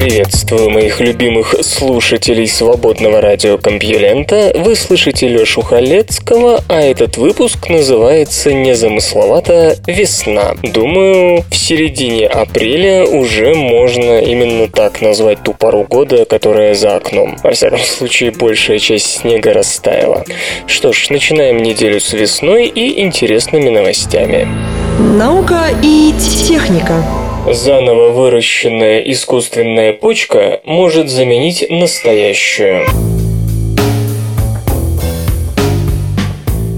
Приветствую моих любимых слушателей свободного радиокомпьюлента. Вы слышите Лёшу Халецкого, а этот выпуск называется незамысловато «Весна». Думаю, в середине апреля уже можно именно так назвать ту пару года, которая за окном. Во всяком случае, большая часть снега растаяла. Что ж, начинаем неделю с весной и интересными новостями. Наука и техника. Заново выращенная искусственная почка может заменить настоящую.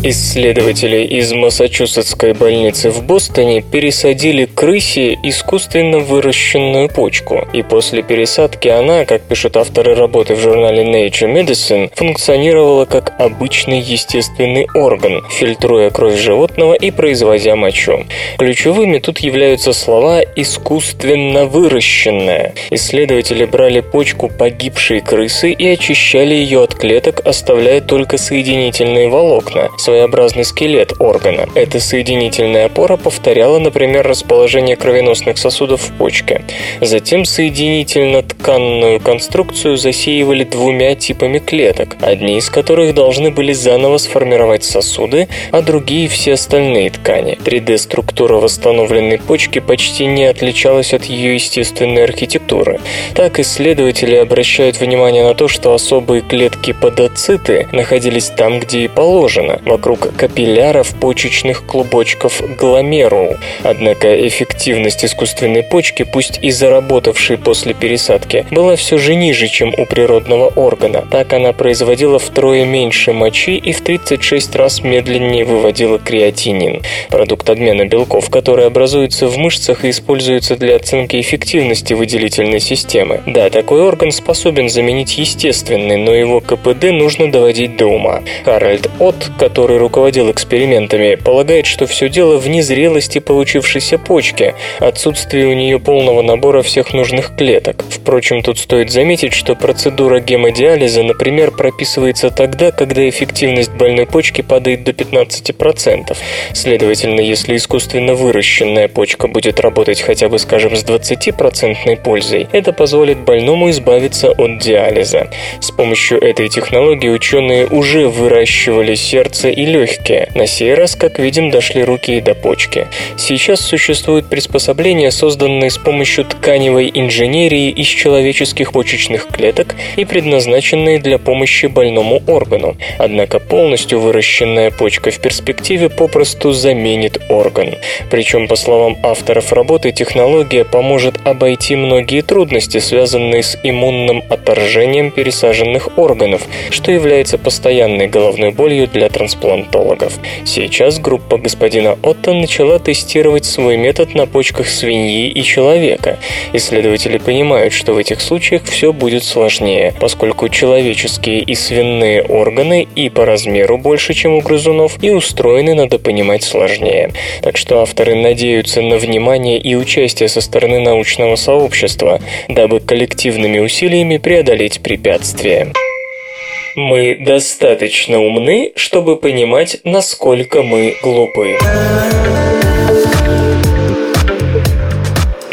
Исследователи из Массачусетской больницы в Бостоне пересадили крысе искусственно выращенную почку, и после пересадки она, как пишут авторы работы в журнале Nature Medicine, функционировала как обычный естественный орган, фильтруя кровь животного и производя мочу. Ключевыми тут являются слова «искусственно выращенная». Исследователи брали почку погибшей крысы и очищали ее от клеток, оставляя только соединительные волокна – своеобразный скелет органа. Эта соединительная опора повторяла, например, расположение кровеносных сосудов в почке. Затем соединительно-тканную конструкцию засеивали двумя типами клеток, одни из которых должны были заново сформировать сосуды, а другие все остальные ткани. 3D-структура восстановленной почки почти не отличалась от ее естественной архитектуры. Так исследователи обращают внимание на то, что особые клетки подоциты находились там, где и положено, вокруг капилляров почечных клубочков гломерул. Однако эффективность искусственной почки, пусть и заработавшей после пересадки, была все же ниже, чем у природного органа. Так она производила втрое меньше мочи и в 36 раз медленнее выводила креатинин, продукт обмена белков, который образуется в мышцах и используется для оценки эффективности выделительной системы. Да, такой орган способен заменить естественный, но его КПД нужно доводить до ума. Харальд Отт, который который руководил экспериментами, полагает, что все дело в незрелости получившейся почки, отсутствии у нее полного набора всех нужных клеток. Впрочем, тут стоит заметить, что процедура гемодиализа, например, прописывается тогда, когда эффективность больной почки падает до 15%. Следовательно, если искусственно выращенная почка будет работать хотя бы, скажем, с 20% пользой, это позволит больному избавиться от диализа. С помощью этой технологии ученые уже выращивали сердце и и легкие. На сей раз, как видим, дошли руки и до почки. Сейчас существуют приспособления, созданные с помощью тканевой инженерии из человеческих почечных клеток и предназначенные для помощи больному органу. Однако полностью выращенная почка в перспективе попросту заменит орган. Причем, по словам авторов работы, технология поможет обойти многие трудности, связанные с иммунным отторжением пересаженных органов, что является постоянной головной болью для трансплантации трансплантологов. Сейчас группа господина Отто начала тестировать свой метод на почках свиньи и человека. Исследователи понимают, что в этих случаях все будет сложнее, поскольку человеческие и свиные органы и по размеру больше, чем у грызунов, и устроены, надо понимать, сложнее. Так что авторы надеются на внимание и участие со стороны научного сообщества, дабы коллективными усилиями преодолеть препятствия. Мы достаточно умны, чтобы понимать, насколько мы глупы.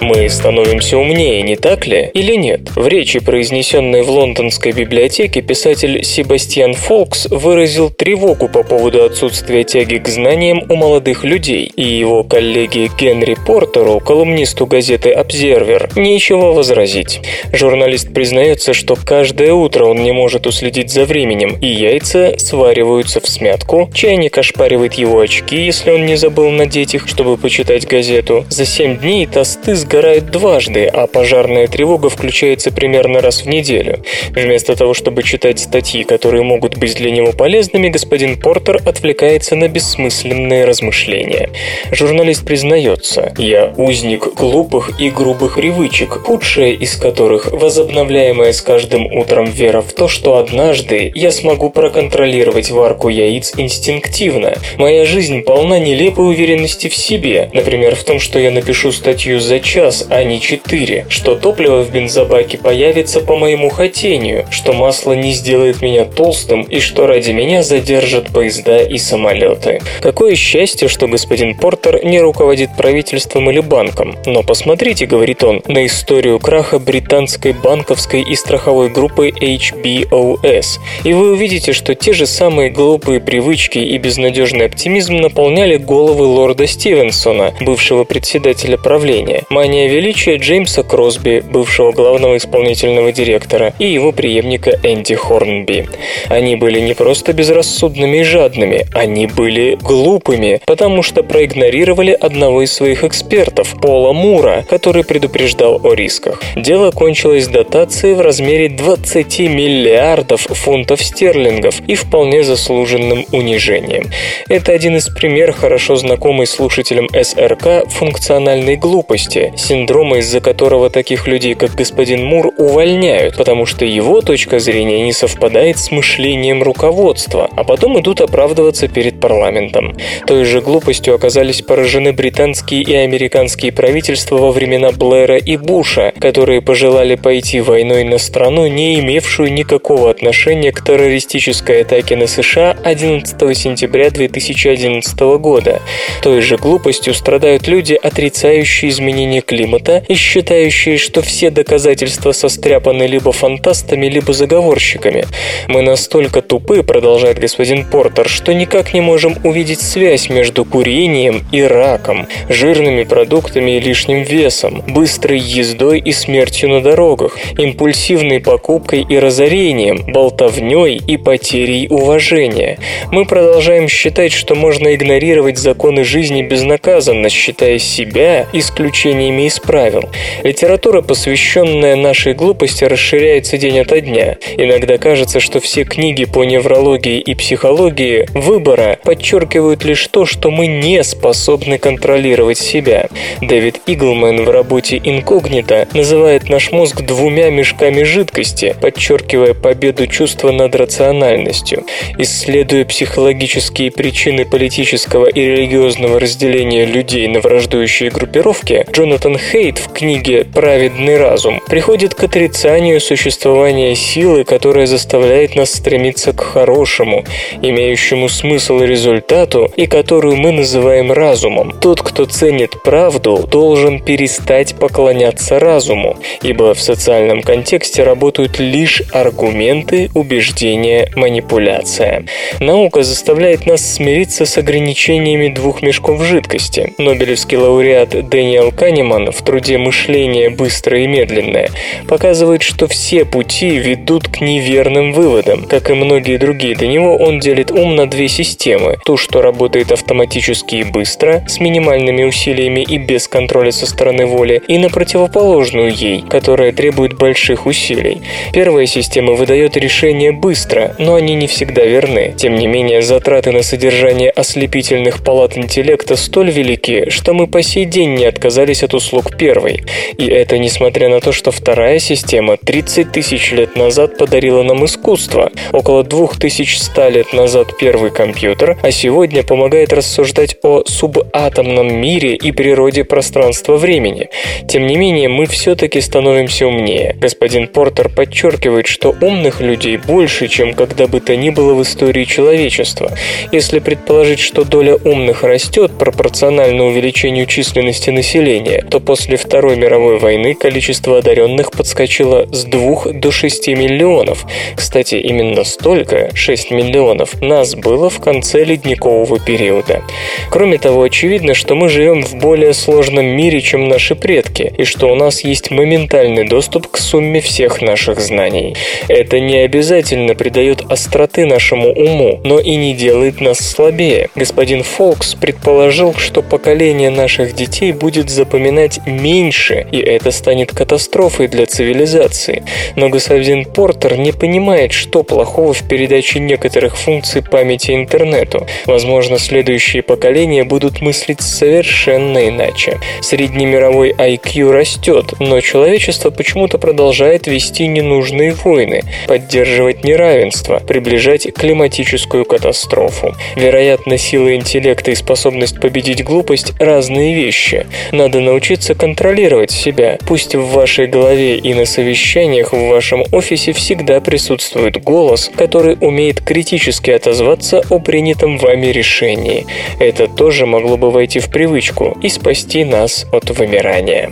Мы становимся умнее, не так ли? Или нет? В речи, произнесенной в лондонской библиотеке, писатель Себастьян Фолкс выразил тревогу по поводу отсутствия тяги к знаниям у молодых людей, и его коллеге Генри Портеру, колумнисту газеты «Обзервер», нечего возразить. Журналист признается, что каждое утро он не может уследить за временем, и яйца свариваются в смятку, чайник ошпаривает его очки, если он не забыл надеть их, чтобы почитать газету. За семь дней тосты сгорают бывает дважды, а пожарная тревога включается примерно раз в неделю. Вместо того, чтобы читать статьи, которые могут быть для него полезными, господин Портер отвлекается на бессмысленные размышления. Журналист признается, «Я узник глупых и грубых привычек, худшая из которых – возобновляемая с каждым утром вера в то, что однажды я смогу проконтролировать варку яиц инстинктивно. Моя жизнь полна нелепой уверенности в себе, например, в том, что я напишу статью за час, а не четыре, что топливо в бензобаке появится по моему хотению, что масло не сделает меня толстым и что ради меня задержат поезда и самолеты. Какое счастье, что господин Портер не руководит правительством или банком. Но посмотрите, говорит он, на историю краха британской банковской и страховой группы HBOS. И вы увидите, что те же самые глупые привычки и безнадежный оптимизм наполняли головы лорда Стивенсона, бывшего председателя правления, мания величия Джеймса Кросби, бывшего главного исполнительного директора, и его преемника Энди Хорнби. Они были не просто безрассудными и жадными, они были глупыми, потому что проигнорировали одного из своих экспертов, Пола Мура, который предупреждал о рисках. Дело кончилось дотацией в размере 20 миллиардов фунтов стерлингов и вполне заслуженным унижением. Это один из примеров хорошо знакомый слушателям СРК функциональной глупости, синдрома, из-за которого таких людей, как господин Мур, увольняют, потому что его точка зрения не совпадает с мышлением руководства, а потом идут оправдываться перед парламентом. Той же глупостью оказались поражены британские и американские правительства во времена Блэра и Буша, которые пожелали пойти войной на страну, не имевшую никакого отношения к террористической атаке на США 11 сентября 2011 года. Той же глупостью страдают люди, отрицающие изменение климата и считающие, что все доказательства состряпаны либо фантастами, либо заговорщиками. Мы настолько тупы, продолжает господин Портер, что никак не можем увидеть связь между курением и раком, жирными продуктами и лишним весом, быстрой ездой и смертью на дорогах, импульсивной покупкой и разорением, болтовней и потерей уважения. Мы продолжаем считать, что можно игнорировать законы жизни безнаказанно, считая себя исключениями из правил. Литература, посвященная нашей глупости, расширяется день ото дня. Иногда кажется, что все книги по неврологии и психологии выбора подчеркивают лишь то, что мы не способны контролировать себя. Дэвид Иглман в работе «Инкогнито» называет наш мозг двумя мешками жидкости, подчеркивая победу чувства над рациональностью. Исследуя психологические причины политического и религиозного разделения людей на враждующие группировки, Джонатан Хейт в книге «Праведный разум» приходит к отрицанию существования силы, которая заставляет нас стремиться к хорошему, имеющему смысл и результату, и которую мы называем разумом. Тот, кто ценит правду, должен перестать поклоняться разуму, ибо в социальном контексте работают лишь аргументы, убеждения, манипуляция. Наука заставляет нас смириться с ограничениями двух мешков жидкости. Нобелевский лауреат Дэниел Канеман в труде «Мышление быстрое и медленное» показывает, что все пути ведут к неверным выводам. Как и многие другие до него, он делит ум на две системы. Ту, что работает автоматически и быстро, с минимальными усилиями и без контроля со стороны воли, и на противоположную ей, которая требует больших усилий. Первая система выдает решения быстро, но они не всегда верны. Тем не менее, затраты на содержание ослепительных палат интеллекта столь велики, что мы по сей день не отказались от услуг первой. И это несмотря на то, что вторая система 30 тысяч лет назад подарила нам искусство, около 2100 лет назад первый компьютер, а сегодня помогает рассуждать о субатомном мире и природе пространства-времени. Тем не менее, мы все-таки становимся умнее. Господин Портер подчеркивает, что умных людей больше, чем когда бы то ни было в истории человечества. Если предположить, что доля умных растет пропорционально увеличению численности населения, то после Второй мировой войны количество одаренных подскочило с 2 до 6 миллионов. Кстати, именно столько, 6 миллионов, нас было в конце ледникового периода. Кроме того, очевидно, что мы живем в более сложном мире, чем наши предки, и что у нас есть моментальный доступ к сумме всех наших знаний. Это не обязательно придает остроты нашему уму, но и не делает нас слабее. Господин Фолкс предположил, что поколение наших детей будет запоминать меньше, и это станет катастрофой для цивилизации. Но господин Портер не понимает, что плохого в передаче некоторых функций памяти интернету. Возможно, следующие поколения будут мыслить совершенно иначе. Среднемировой IQ растет, но человечество почему-то продолжает вести ненужные войны, поддерживать неравенство, приближать климатическую катастрофу. Вероятно, сила интеллекта и способность победить глупость – разные вещи. Надо научиться контролировать себя. Пусть в вашей голове и на совещаниях в вашем офисе всегда присутствует голос, который умеет критически отозваться о принятом вами решении. Это тоже могло бы войти в привычку и спасти нас от вымирания.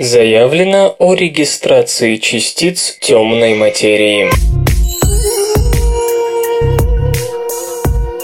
Заявлено о регистрации частиц темной материи.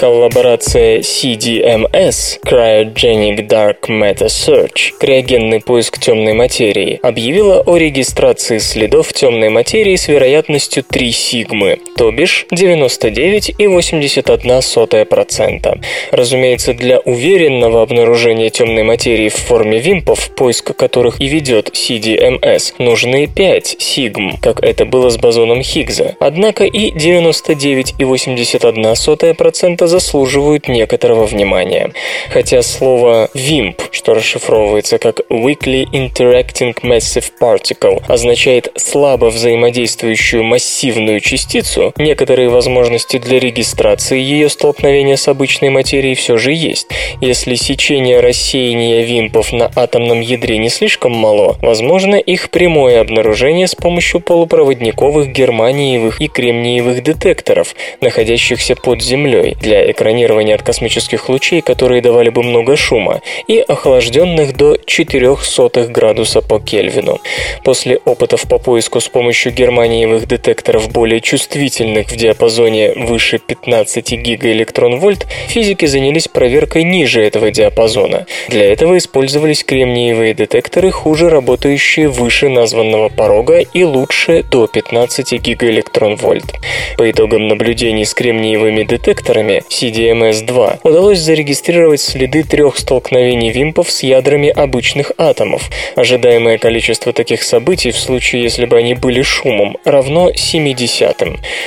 Коллаборация CDMS Cryogenic Dark Matter Search криогенный поиск темной материи объявила о регистрации следов темной материи с вероятностью 3 сигмы, то бишь 99,81%. Разумеется, для уверенного обнаружения темной материи в форме вимпов, поиск которых и ведет CDMS, нужны 5 сигм, как это было с бозоном Хиггса. Однако и 99,81% заслуживают некоторого внимания. Хотя слово WIMP, что расшифровывается как Weakly Interacting Massive Particle, означает слабо взаимодействующую массивную частицу, некоторые возможности для регистрации ее столкновения с обычной материей все же есть. Если сечение рассеяния вимпов на атомном ядре не слишком мало, возможно их прямое обнаружение с помощью полупроводниковых германиевых и кремниевых детекторов, находящихся под землей, для экранирования от космических лучей, которые давали бы много шума, и охлажденных до 0,04 градуса по Кельвину. После опытов по поиску с помощью германиевых детекторов более чувствительных в диапазоне выше 15 гигаэлектрон-вольт, физики занялись проверкой ниже этого диапазона. Для этого использовались кремниевые детекторы, хуже работающие выше названного порога и лучше до 15 гигаэлектрон-вольт. По итогам наблюдений с кремниевыми детекторами CDMS-2 удалось зарегистрировать следы трех столкновений вимпов с ядрами обычных атомов. Ожидаемое количество таких событий в случае, если бы они были шумом, равно 70.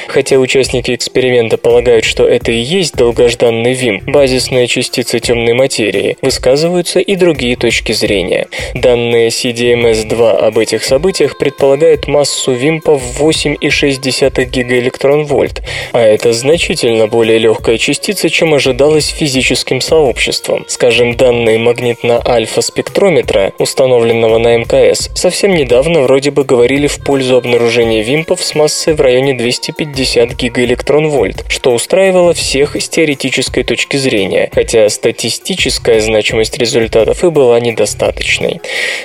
Хотя участники эксперимента полагают, что это и есть долгожданный вимп, базисная частица темной материи, высказываются и другие точки зрения. Данные CDMS-2 об этих событиях предполагают массу вимпа в 8,6 гигаэлектрон-вольт, а это значительно более легкая частица, чем ожидалось физическим сообществом. Скажем, данные магнитно-альфа-спектрометра, установленного на МКС, совсем недавно вроде бы говорили в пользу обнаружения вимпов с массой в районе 250 гигаэлектрон-вольт, что устраивало всех с теоретической точки зрения, хотя статистическая значимость результатов и была недостаточной.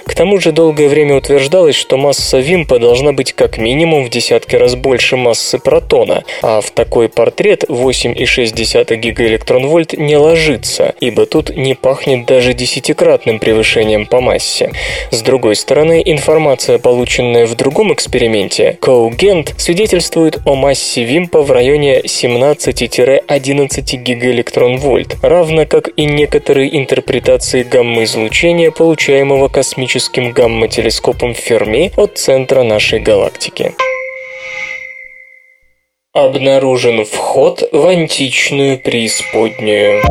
К тому же долгое время утверждалось, что масса вимпа должна быть как минимум в десятки раз больше массы протона, а в такой портрет 8,6 гигаэлектрон-вольт не ложится, ибо тут не пахнет даже десятикратным превышением по массе. С другой стороны, информация, полученная в другом эксперименте, Коугент, свидетельствует о массе вимпа в районе 17-11 гигаэлектрон-вольт, равно как и некоторые интерпретации гамма-излучения, получаемого космическим гамма-телескопом Ферми от центра нашей галактики. Обнаружен вход в античную преисподнюю.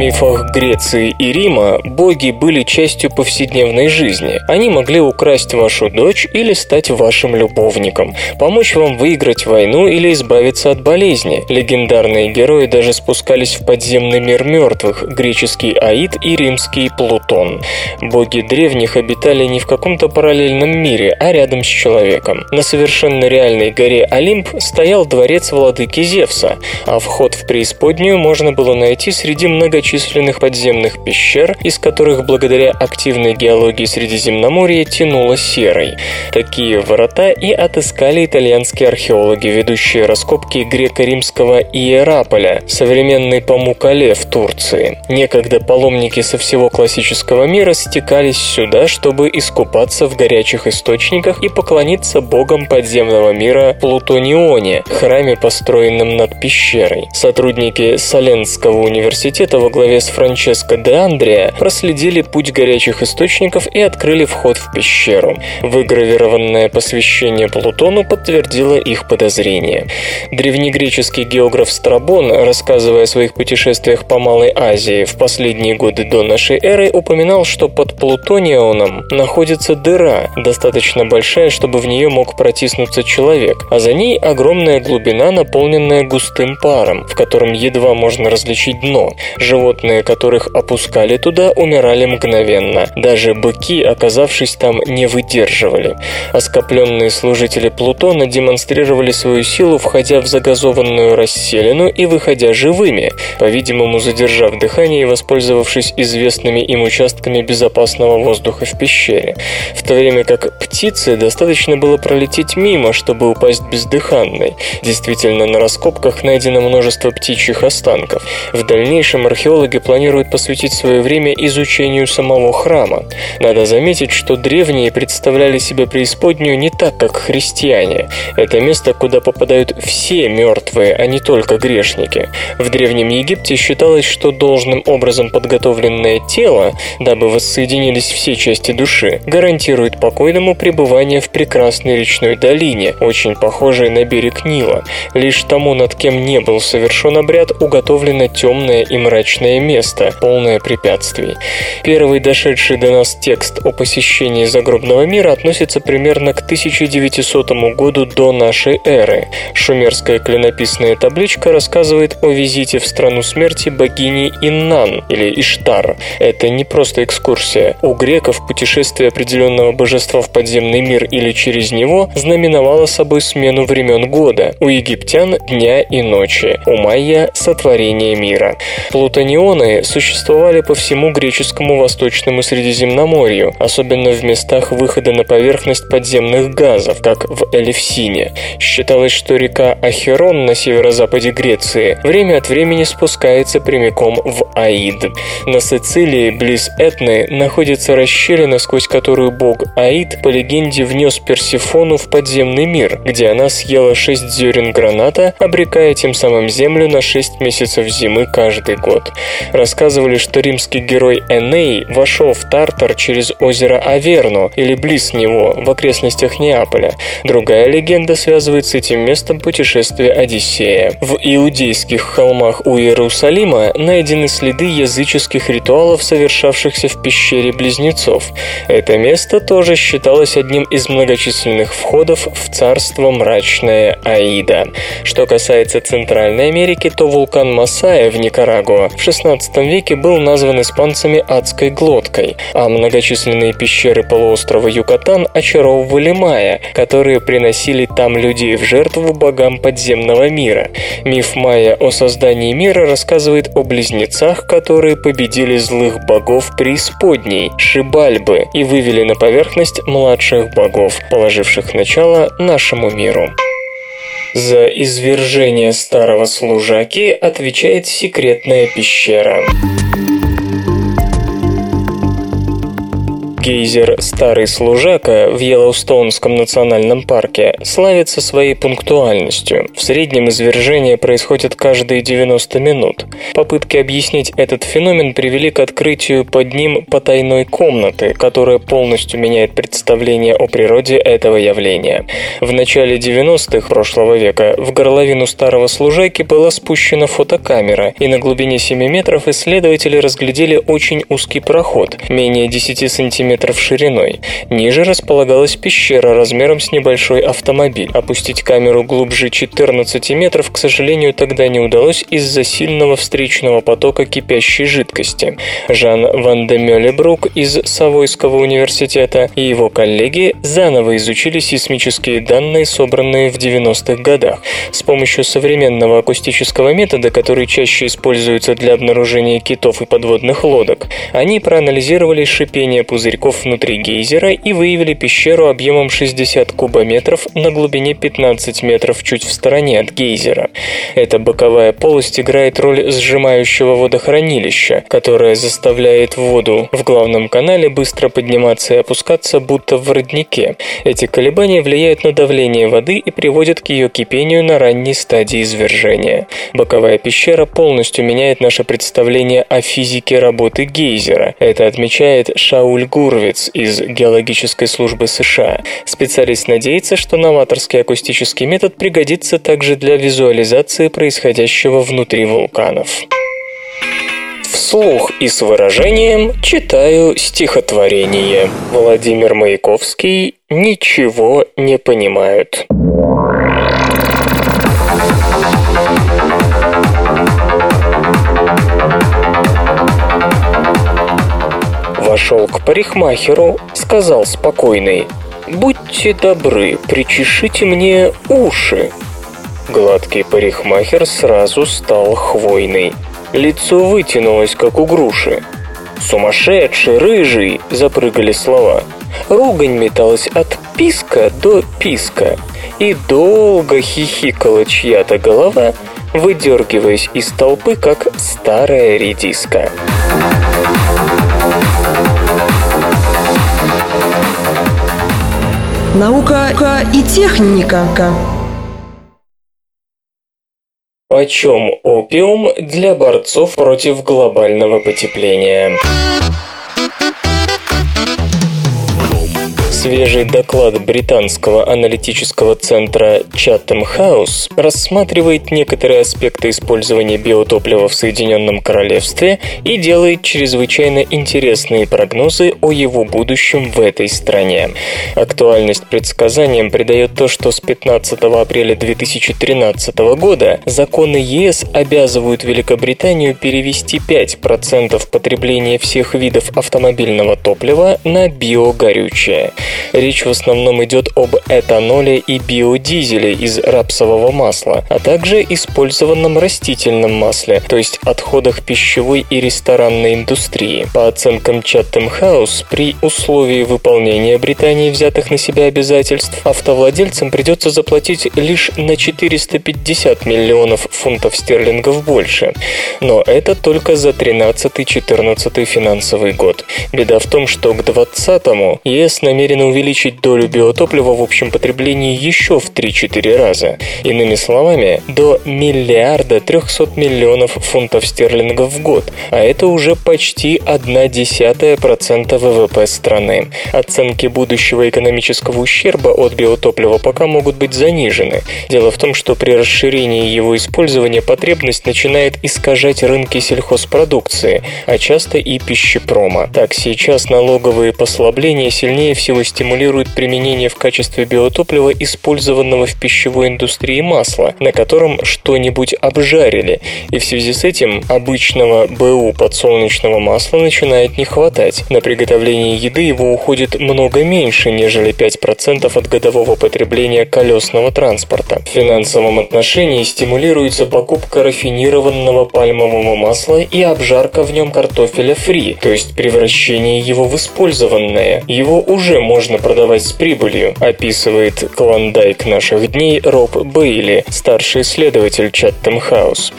Мифах Греции и Рима боги были частью повседневной жизни. Они могли украсть вашу дочь или стать вашим любовником, помочь вам выиграть войну или избавиться от болезни. Легендарные герои даже спускались в подземный мир мертвых, греческий Аид и римский Плутон. Боги древних обитали не в каком-то параллельном мире, а рядом с человеком. На совершенно реальной горе Олимп стоял дворец владыки Зевса, а вход в преисподнюю можно было найти среди многочисленных многочисленных подземных пещер, из которых благодаря активной геологии Средиземноморья тянуло серой. Такие ворота и отыскали итальянские археологи, ведущие раскопки греко-римского Иераполя, современный Памукале в Турции. Некогда паломники со всего классического мира стекались сюда, чтобы искупаться в горячих источниках и поклониться богам подземного мира Плутонионе, храме, построенном над пещерой. Сотрудники Соленского университета во главе с Франческо де Андреа проследили путь горячих источников и открыли вход в пещеру. Выгравированное посвящение Плутону подтвердило их подозрения. Древнегреческий географ Страбон, рассказывая о своих путешествиях по Малой Азии в последние годы до нашей эры, упоминал, что под Плутонионом находится дыра, достаточно большая, чтобы в нее мог протиснуться человек, а за ней огромная глубина, наполненная густым паром, в котором едва можно различить дно. Животные, которых опускали туда, умирали мгновенно. Даже быки, оказавшись там, не выдерживали. Оскопленные служители Плутона демонстрировали свою силу, входя в загазованную расселину и выходя живыми, по-видимому задержав дыхание и воспользовавшись известными им участками безопасного воздуха в пещере. В то время как птице достаточно было пролететь мимо, чтобы упасть бездыханной. Действительно, на раскопках найдено множество птичьих останков. В дальнейшем археологи планируют посвятить свое время изучению самого храма. Надо заметить, что древние представляли себе преисподнюю не так, как христиане. Это место, куда попадают все мертвые, а не только грешники. В Древнем Египте считалось, что должным образом подготовленное тело, дабы воссоединились все части души, гарантирует покойному пребывание в прекрасной речной долине, очень похожей на берег Нила. Лишь тому, над кем не был совершен обряд, уготовлено темное и мрачное место, полное препятствий. Первый дошедший до нас текст о посещении загробного мира относится примерно к 1900 году до нашей эры. Шумерская клинописная табличка рассказывает о визите в страну смерти богини Иннан или Иштар. Это не просто экскурсия. У греков путешествие определенного божества в подземный мир или через него знаменовало собой смену времен года. У египтян – дня и ночи. У майя – сотворение мира. Плутонионы существовали по всему греческому восточному Средиземноморью, особенно в местах выхода на поверхность подземных газов, как в Элевсине. Считалось, что река Ахерон на северо-западе Греции время от времени спускается прямиком в Аид. На Сицилии, близ Этны, находится расщелина, сквозь которую бог Аид, по легенде, внес Персифону в подземный мир, где она съела шесть зерен граната, обрекая тем самым землю на шесть месяцев зимы каждый год. Рассказывали, что римский герой Эней вошел в Тартар через озеро Аверно или близ него, в окрестностях Неаполя. Другая легенда связывает с этим местом путешествие Одиссея. В иудейских холмах у Иерусалима найдены следы языческих ритуалов, совершавшихся в пещере близнецов. Это место тоже считалось одним из многочисленных входов в царство мрачное Аида. Что касается Центральной Америки, то вулкан Масая в Никарагуа в XVI веке был назван испанцами адской глоткой, а многочисленные пещеры полуострова Юкатан очаровывали майя, которые приносили там людей в жертву богам подземного мира. Миф майя о создании мира рассказывает о близнецах, которые победили злых богов преисподней, Шибальбы, и вывели на поверхность младших богов, положивших начало нашему миру. За извержение старого служаки отвечает секретная пещера. Гейзер «Старый служака» в Йеллоустонском национальном парке славится своей пунктуальностью. В среднем извержения происходят каждые 90 минут. Попытки объяснить этот феномен привели к открытию под ним потайной комнаты, которая полностью меняет представление о природе этого явления. В начале 90-х прошлого века в горловину старого служаки была спущена фотокамера, и на глубине 7 метров исследователи разглядели очень узкий проход, менее 10 сантиметров метров шириной. Ниже располагалась пещера размером с небольшой автомобиль. Опустить камеру глубже 14 метров, к сожалению, тогда не удалось из-за сильного встречного потока кипящей жидкости. Жан Ван де Мёлебрук из Савойского университета и его коллеги заново изучили сейсмические данные, собранные в 90-х годах. С помощью современного акустического метода, который чаще используется для обнаружения китов и подводных лодок, они проанализировали шипение пузырьков внутри гейзера и выявили пещеру объемом 60 кубометров на глубине 15 метров чуть в стороне от гейзера. Эта боковая полость играет роль сжимающего водохранилища, которое заставляет воду в главном канале быстро подниматься и опускаться, будто в роднике. Эти колебания влияют на давление воды и приводят к ее кипению на ранней стадии извержения. Боковая пещера полностью меняет наше представление о физике работы гейзера. Это отмечает Шауль Гурвиц из Геологической службы США. Специалист надеется, что новаторский акустический метод пригодится также для визуализации происходящего внутри вулканов. Вслух и с выражением читаю стихотворение. Владимир Маяковский «Ничего не понимают». Вошел к парикмахеру, сказал спокойный «Будьте добры, причешите мне уши». Гладкий парикмахер сразу стал хвойный. Лицо вытянулось, как у груши. «Сумасшедший, рыжий!» – запрыгали слова. Ругань металась от писка до писка. И долго хихикала чья-то голова, выдергиваясь из толпы, как старая редиска. Наука и техника. Почем опиум для борцов против глобального потепления? Свежий доклад британского аналитического центра Chatham House рассматривает некоторые аспекты использования биотоплива в Соединенном Королевстве и делает чрезвычайно интересные прогнозы о его будущем в этой стране. Актуальность предсказаниям придает то, что с 15 апреля 2013 года законы ЕС обязывают Великобританию перевести 5% потребления всех видов автомобильного топлива на биогорючее. Речь в основном идет об этаноле и биодизеле из рапсового масла, а также использованном растительном масле, то есть отходах пищевой и ресторанной индустрии. По оценкам Chatham House, при условии выполнения Британии взятых на себя обязательств, автовладельцам придется заплатить лишь на 450 миллионов фунтов стерлингов больше. Но это только за 13-14 финансовый год. Беда в том, что к 20-му ЕС намерен намерены увеличить долю биотоплива в общем потреблении еще в 3-4 раза. Иными словами, до миллиарда 300 миллионов фунтов стерлингов в год, а это уже почти 1 десятая процента ВВП страны. Оценки будущего экономического ущерба от биотоплива пока могут быть занижены. Дело в том, что при расширении его использования потребность начинает искажать рынки сельхозпродукции, а часто и пищепрома. Так, сейчас налоговые послабления сильнее всего стимулирует применение в качестве биотоплива использованного в пищевой индустрии масла, на котором что-нибудь обжарили, и в связи с этим обычного БУ подсолнечного масла начинает не хватать. На приготовление еды его уходит много меньше, нежели 5% от годового потребления колесного транспорта. В финансовом отношении стимулируется покупка рафинированного пальмового масла и обжарка в нем картофеля фри, то есть превращение его в использованное. Его уже можно можно продавать с прибылью, описывает клондайк наших дней Роб Бейли, старший исследователь Chatham House.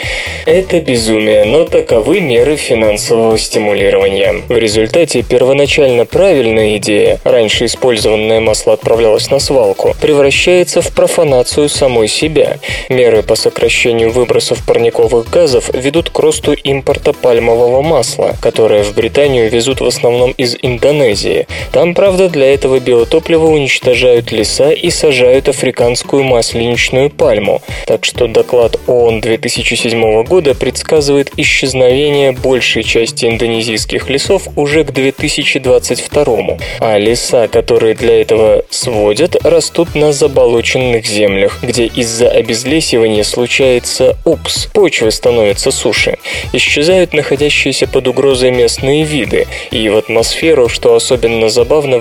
Это безумие, но таковы меры финансового стимулирования. В результате первоначально правильная идея, раньше использованное масло отправлялось на свалку, превращается в профанацию самой себя. Меры по сокращению выбросов парниковых газов ведут к росту импорта пальмового масла, которое в Британию везут в основном из Индонезии. Там, правда, для этого этого биотоплива уничтожают леса и сажают африканскую масленичную пальму. Так что доклад ООН 2007 года предсказывает исчезновение большей части индонезийских лесов уже к 2022, а леса, которые для этого сводят, растут на заболоченных землях, где из-за обезлесивания случается упс, почвы становятся суше. Исчезают находящиеся под угрозой местные виды, и в атмосферу, что особенно забавно,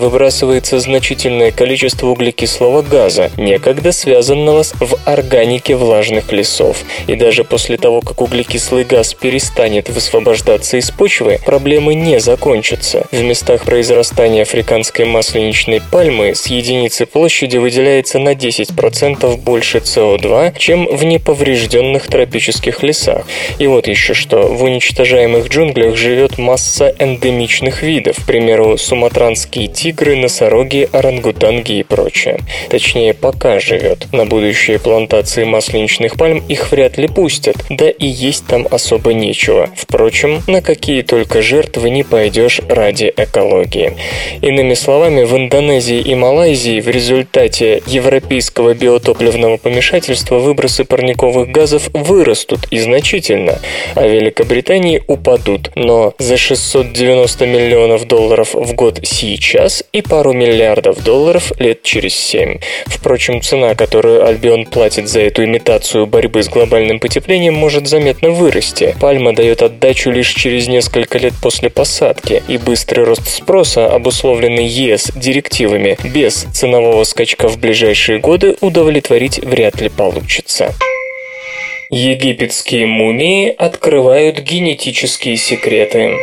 выбрасывается значительное количество углекислого газа, некогда связанного в органике влажных лесов. И даже после того, как углекислый газ перестанет высвобождаться из почвы, проблемы не закончатся. В местах произрастания африканской масленичной пальмы с единицы площади выделяется на 10% больше СО2, чем в неповрежденных тропических лесах. И вот еще что. В уничтожаемых джунглях живет масса эндемичных видов, к примеру, суматранские тигры, носороги, орангутанги и прочее. Точнее, пока живет. На будущие плантации масленичных пальм их вряд ли пустят, да и есть там особо нечего. Впрочем, на какие только жертвы не пойдешь ради экологии. Иными словами, в Индонезии и Малайзии в результате европейского биотопливного помешательства выбросы парниковых газов вырастут и значительно, а Великобритании упадут, но за 690 миллионов долларов в год сейчас и пару миллиардов долларов лет через 7. Впрочем, цена, которую Альбион платит за эту имитацию борьбы с глобальным потеплением, может заметно вырасти. Пальма дает отдачу лишь через несколько лет после посадки, и быстрый рост спроса, обусловленный ЕС директивами, без ценового скачка в ближайшие годы удовлетворить вряд ли получится. Египетские мумии открывают генетические секреты.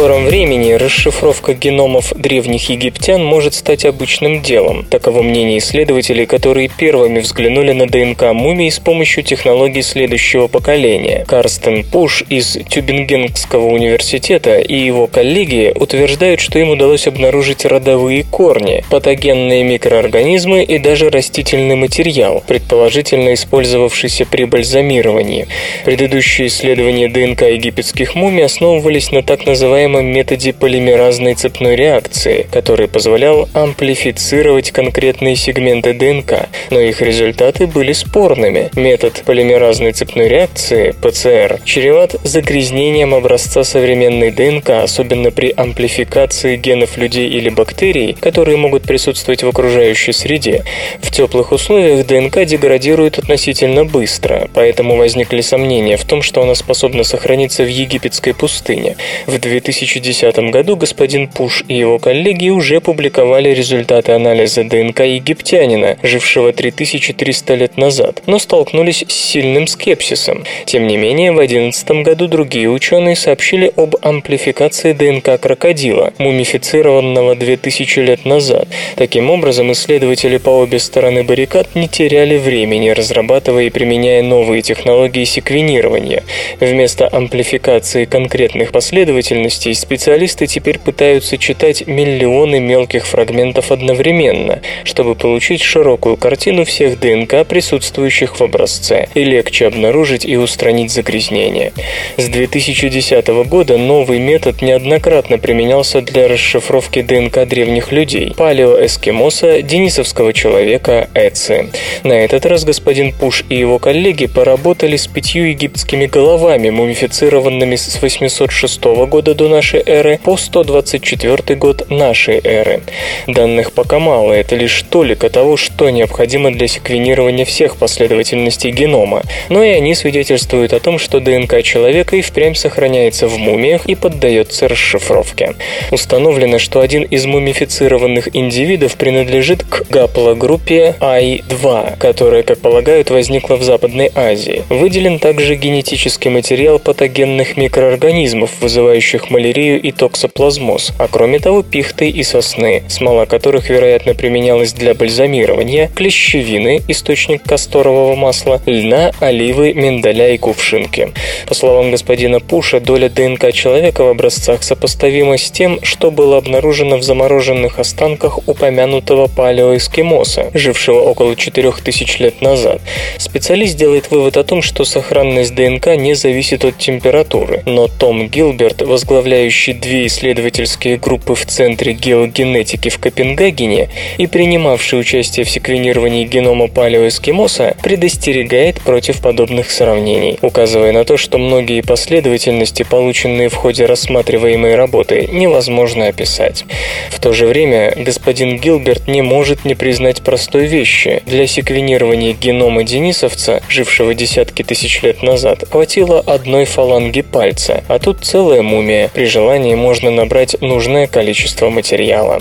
Скором времени расшифровка геномов древних египтян может стать обычным делом. Таково мнение исследователей, которые первыми взглянули на ДНК мумий с помощью технологий следующего поколения. Карстен Пуш из Тюбингенского университета и его коллеги утверждают, что им удалось обнаружить родовые корни, патогенные микроорганизмы и даже растительный материал, предположительно использовавшийся при бальзамировании. Предыдущие исследования ДНК египетских мумий основывались на так называемом называемом методе полимеразной цепной реакции, который позволял амплифицировать конкретные сегменты ДНК, но их результаты были спорными. Метод полимеразной цепной реакции, ПЦР, чреват загрязнением образца современной ДНК, особенно при амплификации генов людей или бактерий, которые могут присутствовать в окружающей среде. В теплых условиях ДНК деградирует относительно быстро, поэтому возникли сомнения в том, что она способна сохраниться в египетской пустыне. В 2000 2010 году господин Пуш и его коллеги уже публиковали результаты анализа ДНК египтянина, жившего 3300 лет назад, но столкнулись с сильным скепсисом. Тем не менее, в 2011 году другие ученые сообщили об амплификации ДНК крокодила, мумифицированного 2000 лет назад. Таким образом, исследователи по обе стороны баррикад не теряли времени, разрабатывая и применяя новые технологии секвенирования. Вместо амплификации конкретных последовательностей событий специалисты теперь пытаются читать миллионы мелких фрагментов одновременно, чтобы получить широкую картину всех ДНК, присутствующих в образце, и легче обнаружить и устранить загрязнения. С 2010 года новый метод неоднократно применялся для расшифровки ДНК древних людей – палеоэскимоса, денисовского человека, Эци. На этот раз господин Пуш и его коллеги поработали с пятью египетскими головами, мумифицированными с 806 года до нашей эры по 124 год нашей эры. Данных пока мало, это лишь толика того, что необходимо для секвенирования всех последовательностей генома, но и они свидетельствуют о том, что ДНК человека и впрямь сохраняется в мумиях и поддается расшифровке. Установлено, что один из мумифицированных индивидов принадлежит к гаплогруппе I2, которая, как полагают, возникла в Западной Азии. Выделен также генетический материал патогенных микроорганизмов, вызывающих и токсоплазмоз, а кроме того пихты и сосны, смола которых, вероятно, применялась для бальзамирования, клещевины, источник касторового масла, льна, оливы, миндаля и кувшинки. По словам господина Пуша, доля ДНК человека в образцах сопоставима с тем, что было обнаружено в замороженных останках упомянутого палеоэскимоса, жившего около 4000 лет назад. Специалист делает вывод о том, что сохранность ДНК не зависит от температуры, но Том Гилберт, возглавляющий две исследовательские группы в Центре геогенетики в Копенгагене и принимавший участие в секвенировании генома палеоэскимоса, предостерегает против подобных сравнений, указывая на то, что многие последовательности, полученные в ходе рассматриваемой работы, невозможно описать. В то же время господин Гилберт не может не признать простой вещи. Для секвенирования генома денисовца, жившего десятки тысяч лет назад, хватило одной фаланги пальца, а тут целая мумия. При желании можно набрать нужное количество материала.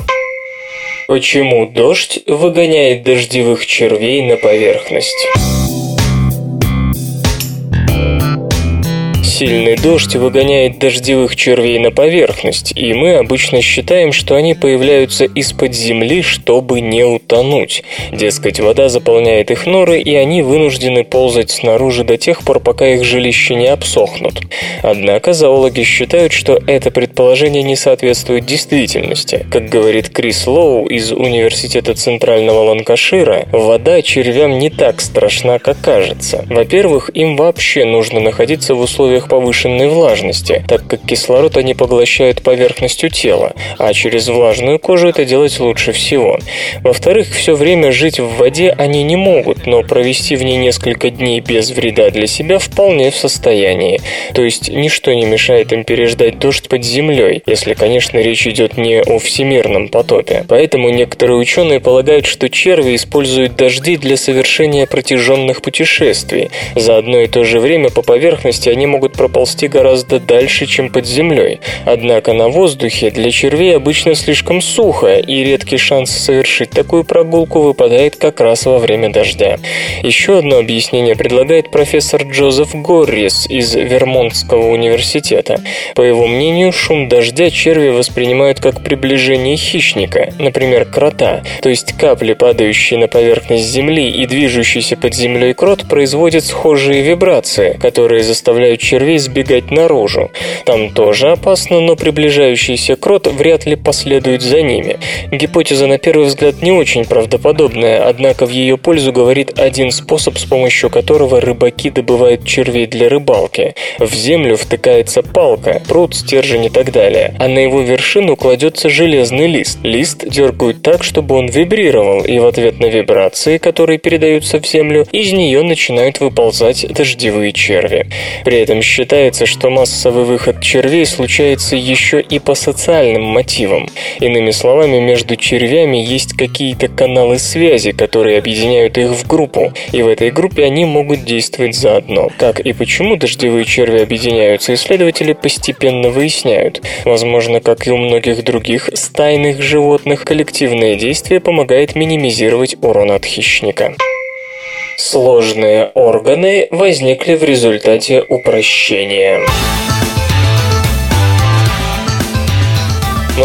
Почему дождь выгоняет дождевых червей на поверхность? Сильный дождь выгоняет дождевых червей на поверхность, и мы обычно считаем, что они появляются из-под земли, чтобы не утонуть. Дескать, вода заполняет их норы, и они вынуждены ползать снаружи до тех пор, пока их жилища не обсохнут. Однако зоологи считают, что это предположение не соответствует действительности. Как говорит Крис Лоу из Университета Центрального Ланкашира, вода червям не так страшна, как кажется. Во-первых, им вообще нужно находиться в условиях повышенной влажности, так как кислород они поглощают поверхностью тела, а через влажную кожу это делать лучше всего. Во-вторых, все время жить в воде они не могут, но провести в ней несколько дней без вреда для себя вполне в состоянии. То есть ничто не мешает им переждать дождь под землей, если, конечно, речь идет не о всемирном потопе. Поэтому некоторые ученые полагают, что черви используют дожди для совершения протяженных путешествий. За одно и то же время по поверхности они могут проползти гораздо дальше, чем под землей. Однако на воздухе для червей обычно слишком сухо, и редкий шанс совершить такую прогулку выпадает как раз во время дождя. Еще одно объяснение предлагает профессор Джозеф Горрис из Вермонтского университета. По его мнению, шум дождя черви воспринимают как приближение хищника, например, крота, то есть капли, падающие на поверхность земли и движущийся под землей крот, производят схожие вибрации, которые заставляют червей червей сбегать наружу. Там тоже опасно, но приближающийся крот вряд ли последует за ними. Гипотеза на первый взгляд не очень правдоподобная, однако в ее пользу говорит один способ, с помощью которого рыбаки добывают червей для рыбалки. В землю втыкается палка, пруд, стержень и так далее, а на его вершину кладется железный лист. Лист дергают так, чтобы он вибрировал, и в ответ на вибрации, которые передаются в землю, из нее начинают выползать дождевые черви. При этом считается, что массовый выход червей случается еще и по социальным мотивам. Иными словами, между червями есть какие-то каналы связи, которые объединяют их в группу, и в этой группе они могут действовать заодно. Как и почему дождевые черви объединяются, исследователи постепенно выясняют. Возможно, как и у многих других стайных животных, коллективное действие помогает минимизировать урон от хищника. Сложные органы возникли в результате упрощения.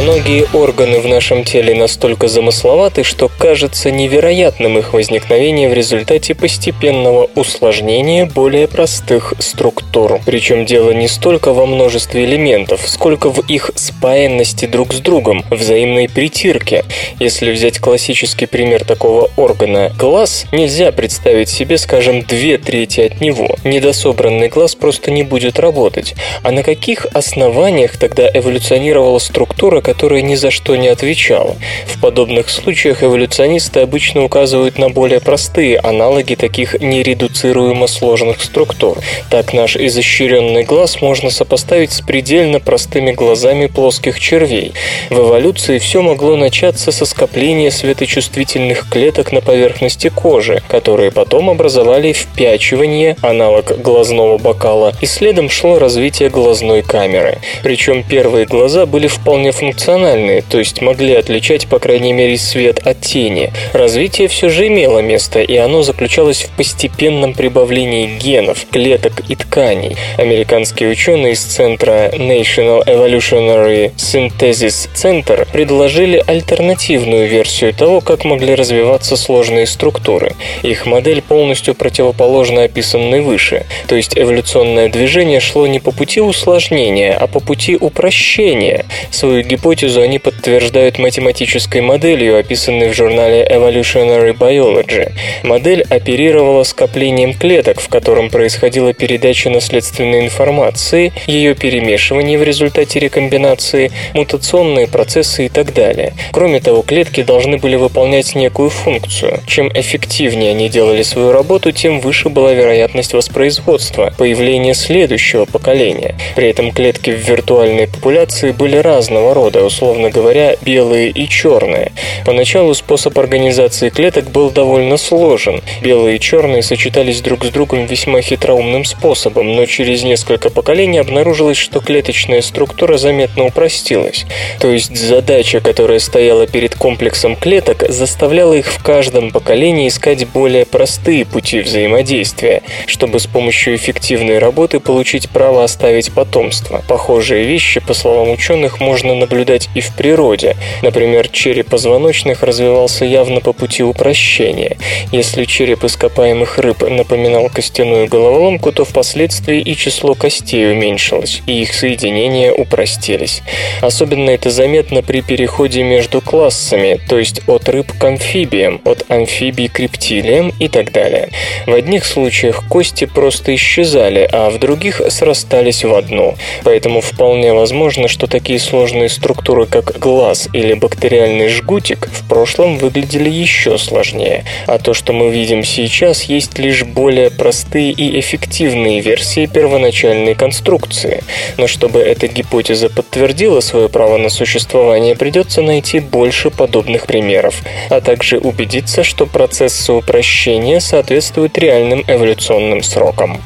Многие органы в нашем теле настолько замысловаты, что кажется невероятным их возникновение в результате постепенного усложнения более простых структур. Причем дело не столько во множестве элементов, сколько в их спаянности друг с другом, взаимной притирке. Если взять классический пример такого органа – глаз, нельзя представить себе, скажем, две трети от него. Недособранный глаз просто не будет работать. А на каких основаниях тогда эволюционировала структура, которая ни за что не отвечала. В подобных случаях эволюционисты обычно указывают на более простые аналоги таких нередуцируемо сложных структур. Так наш изощренный глаз можно сопоставить с предельно простыми глазами плоских червей. В эволюции все могло начаться со скопления светочувствительных клеток на поверхности кожи, которые потом образовали впячивание, аналог глазного бокала, и следом шло развитие глазной камеры. Причем первые глаза были вполне функциональны функциональные, то есть могли отличать, по крайней мере, свет от тени. Развитие все же имело место, и оно заключалось в постепенном прибавлении генов, клеток и тканей. Американские ученые из центра National Evolutionary Synthesis Center предложили альтернативную версию того, как могли развиваться сложные структуры. Их модель полностью противоположна описанной выше, то есть эволюционное движение шло не по пути усложнения, а по пути упрощения. Свою гипотезу они подтверждают математической моделью, описанной в журнале Evolutionary Biology. Модель оперировала скоплением клеток, в котором происходила передача наследственной информации, ее перемешивание в результате рекомбинации, мутационные процессы и так далее. Кроме того, клетки должны были выполнять некую функцию. Чем эффективнее они делали свою работу, тем выше была вероятность воспроизводства, появления следующего поколения. При этом клетки в виртуальной популяции были разного рода, условно говоря, белые и черные. Поначалу способ организации клеток был довольно сложен. Белые и черные сочетались друг с другом весьма хитроумным способом, но через несколько поколений обнаружилось, что клеточная структура заметно упростилась. То есть задача, которая стояла перед комплексом клеток, заставляла их в каждом поколении искать более простые пути взаимодействия, чтобы с помощью эффективной работы получить право оставить потомство. Похожие вещи, по словам ученых, можно наблюдать и в природе. Например, череп позвоночных развивался явно по пути упрощения. Если череп ископаемых рыб напоминал костяную головоломку, то впоследствии и число костей уменьшилось, и их соединения упростились. Особенно это заметно при переходе между классами, то есть от рыб к амфибиям, от амфибий к рептилиям и так далее. В одних случаях кости просто исчезали, а в других срастались в одну. Поэтому вполне возможно, что такие сложные структуры, как глаз или бактериальный жгутик, в прошлом выглядели еще сложнее. А то, что мы видим сейчас, есть лишь более простые и эффективные версии первоначальной конструкции. Но чтобы эта гипотеза подтвердила свое право на существование, придется найти больше подобных примеров, а также убедиться, что процессы упрощения соответствуют реальным эволюционным срокам.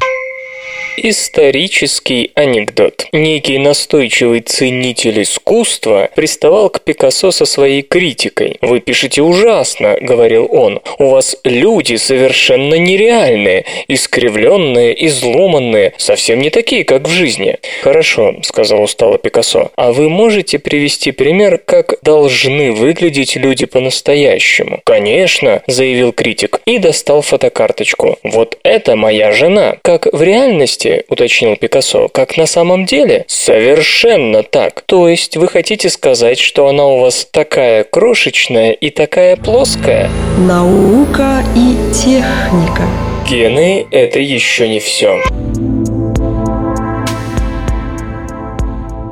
Исторический анекдот. Некий настойчивый ценитель искусства приставал к Пикассо со своей критикой. «Вы пишете ужасно», — говорил он. «У вас люди совершенно нереальные, искривленные, изломанные, совсем не такие, как в жизни». «Хорошо», — сказал устало Пикассо. «А вы можете привести пример, как должны выглядеть люди по-настоящему?» «Конечно», — заявил критик и достал фотокарточку. «Вот это моя жена. Как в реальности хотите?» – уточнил Пикассо. «Как на самом деле?» «Совершенно так. То есть вы хотите сказать, что она у вас такая крошечная и такая плоская?» Наука и техника. Гены – это еще не все.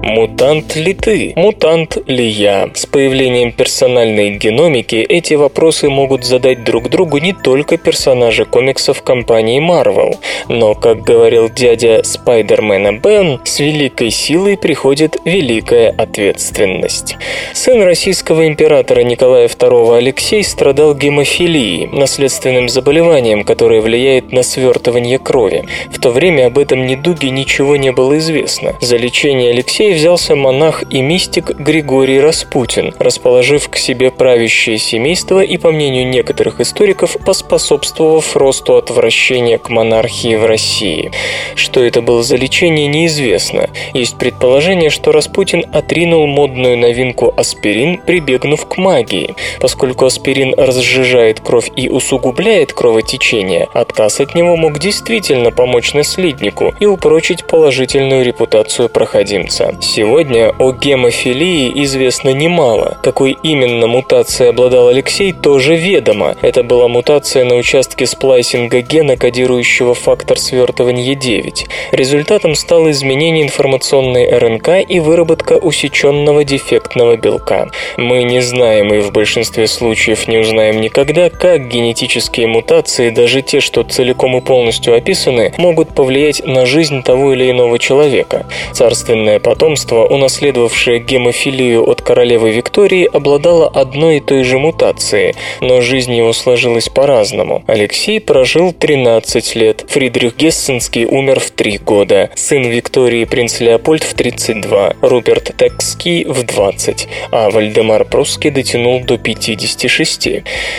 Мутант ли ты? Мутант ли я? С появлением персональной геномики эти вопросы могут задать друг другу не только персонажи комиксов компании Marvel. Но, как говорил дядя Спайдермена Бен, с великой силой приходит великая ответственность. Сын российского императора Николая II Алексей страдал гемофилией, наследственным заболеванием, которое влияет на свертывание крови. В то время об этом недуге ничего не было известно. За лечение Алексея взялся монах и мистик Григорий Распутин, расположив к себе правящее семейство и, по мнению некоторых историков, поспособствовав росту отвращения к монархии в России. Что это было за лечение, неизвестно. Есть предположение, что Распутин отринул модную новинку аспирин, прибегнув к магии. Поскольку аспирин разжижает кровь и усугубляет кровотечение, отказ от него мог действительно помочь наследнику и упрочить положительную репутацию проходимца. Сегодня о гемофилии известно немало. Какой именно мутацией обладал Алексей, тоже ведомо. Это была мутация на участке сплайсинга гена, кодирующего фактор свертывания 9. Результатом стало изменение информационной РНК и выработка усеченного дефектного белка. Мы не знаем и в большинстве случаев не узнаем никогда, как генетические мутации, даже те, что целиком и полностью описаны, могут повлиять на жизнь того или иного человека. Царственное потомство потомство, унаследовавшее гемофилию от королевы Виктории, обладало одной и той же мутацией, но жизнь его сложилась по-разному. Алексей прожил 13 лет, Фридрих Гессенский умер в 3 года, сын Виктории принц Леопольд в 32, Руперт Текский в 20, а Вальдемар Прусский дотянул до 56.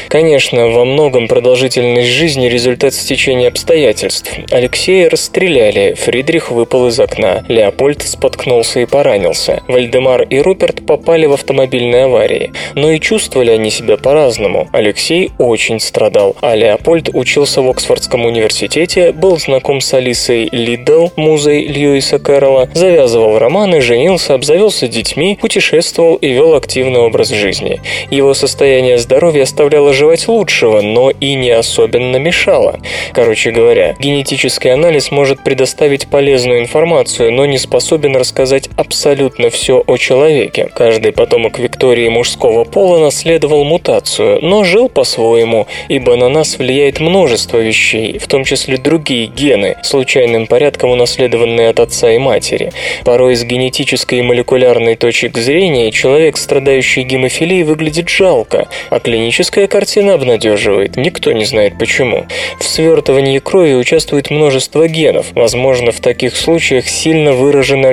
Конечно, во многом продолжительность жизни – результат стечения обстоятельств. Алексея расстреляли, Фридрих выпал из окна, Леопольд споткнулся и поранился, Вальдемар и Руперт попали в автомобильные аварии. Но и чувствовали они себя по-разному. Алексей очень страдал, а Леопольд учился в Оксфордском университете, был знаком с Алисой Лиддл, музой Льюиса Кэрролла, завязывал романы, женился, обзавелся детьми, путешествовал и вел активный образ жизни. Его состояние здоровья оставляло желать лучшего, но и не особенно мешало. Короче говоря, генетический анализ может предоставить полезную информацию, но не способен рассказать абсолютно все о человеке. Каждый потомок Виктории мужского пола наследовал мутацию, но жил по-своему, ибо на нас влияет множество вещей, в том числе другие гены, случайным порядком унаследованные от отца и матери. Порой с генетической и молекулярной точек зрения человек, страдающий гемофилией, выглядит жалко, а клиническая картина обнадеживает. Никто не знает почему. В свертывании крови участвует множество генов. Возможно, в таких случаях сильно выражены